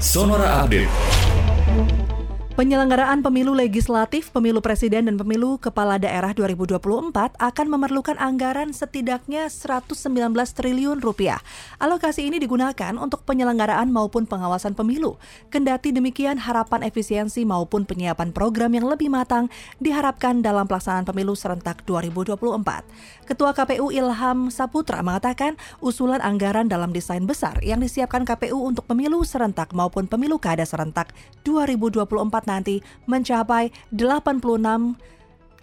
Sonora Update. Penyelenggaraan pemilu legislatif, pemilu presiden, dan pemilu kepala daerah 2024 akan memerlukan anggaran setidaknya 119 triliun rupiah. Alokasi ini digunakan untuk penyelenggaraan maupun pengawasan pemilu. Kendati demikian, harapan efisiensi maupun penyiapan program yang lebih matang diharapkan dalam pelaksanaan pemilu serentak 2024. Ketua KPU Ilham Saputra mengatakan usulan anggaran dalam desain besar yang disiapkan KPU untuk pemilu serentak maupun pemilu kada serentak 2024 nanti mencapai 86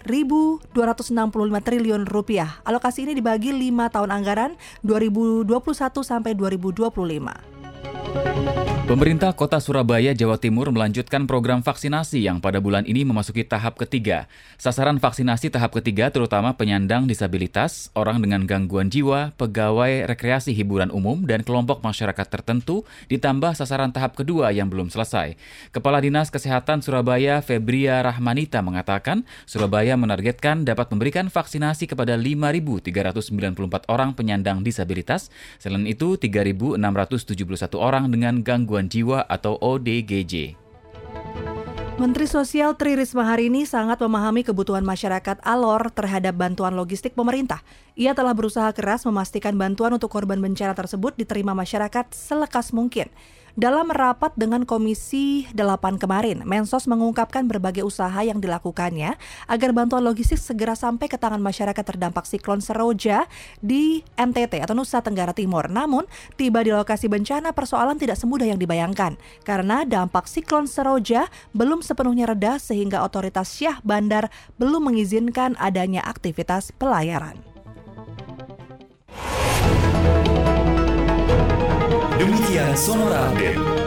1.265 triliun rupiah. Alokasi ini dibagi 5 tahun anggaran 2021 sampai 2025. Pemerintah Kota Surabaya, Jawa Timur melanjutkan program vaksinasi yang pada bulan ini memasuki tahap ketiga. Sasaran vaksinasi tahap ketiga terutama penyandang disabilitas, orang dengan gangguan jiwa, pegawai rekreasi hiburan umum, dan kelompok masyarakat tertentu, ditambah sasaran tahap kedua yang belum selesai. Kepala Dinas Kesehatan Surabaya, Febria Rahmanita, mengatakan Surabaya menargetkan dapat memberikan vaksinasi kepada 5.394 orang penyandang disabilitas, selain itu 3.671 orang dengan gangguan gangguan jiwa atau ODGJ. Menteri Sosial Tri Risma hari ini sangat memahami kebutuhan masyarakat Alor terhadap bantuan logistik pemerintah. Ia telah berusaha keras memastikan bantuan untuk korban bencana tersebut diterima masyarakat selekas mungkin. Dalam rapat dengan Komisi 8 kemarin, Mensos mengungkapkan berbagai usaha yang dilakukannya agar bantuan logistik segera sampai ke tangan masyarakat terdampak siklon Seroja di NTT atau Nusa Tenggara Timur. Namun, tiba di lokasi bencana persoalan tidak semudah yang dibayangkan karena dampak siklon Seroja belum sepenuhnya reda sehingga otoritas Syah Bandar belum mengizinkan adanya aktivitas pelayaran. Demikian Sonora Update.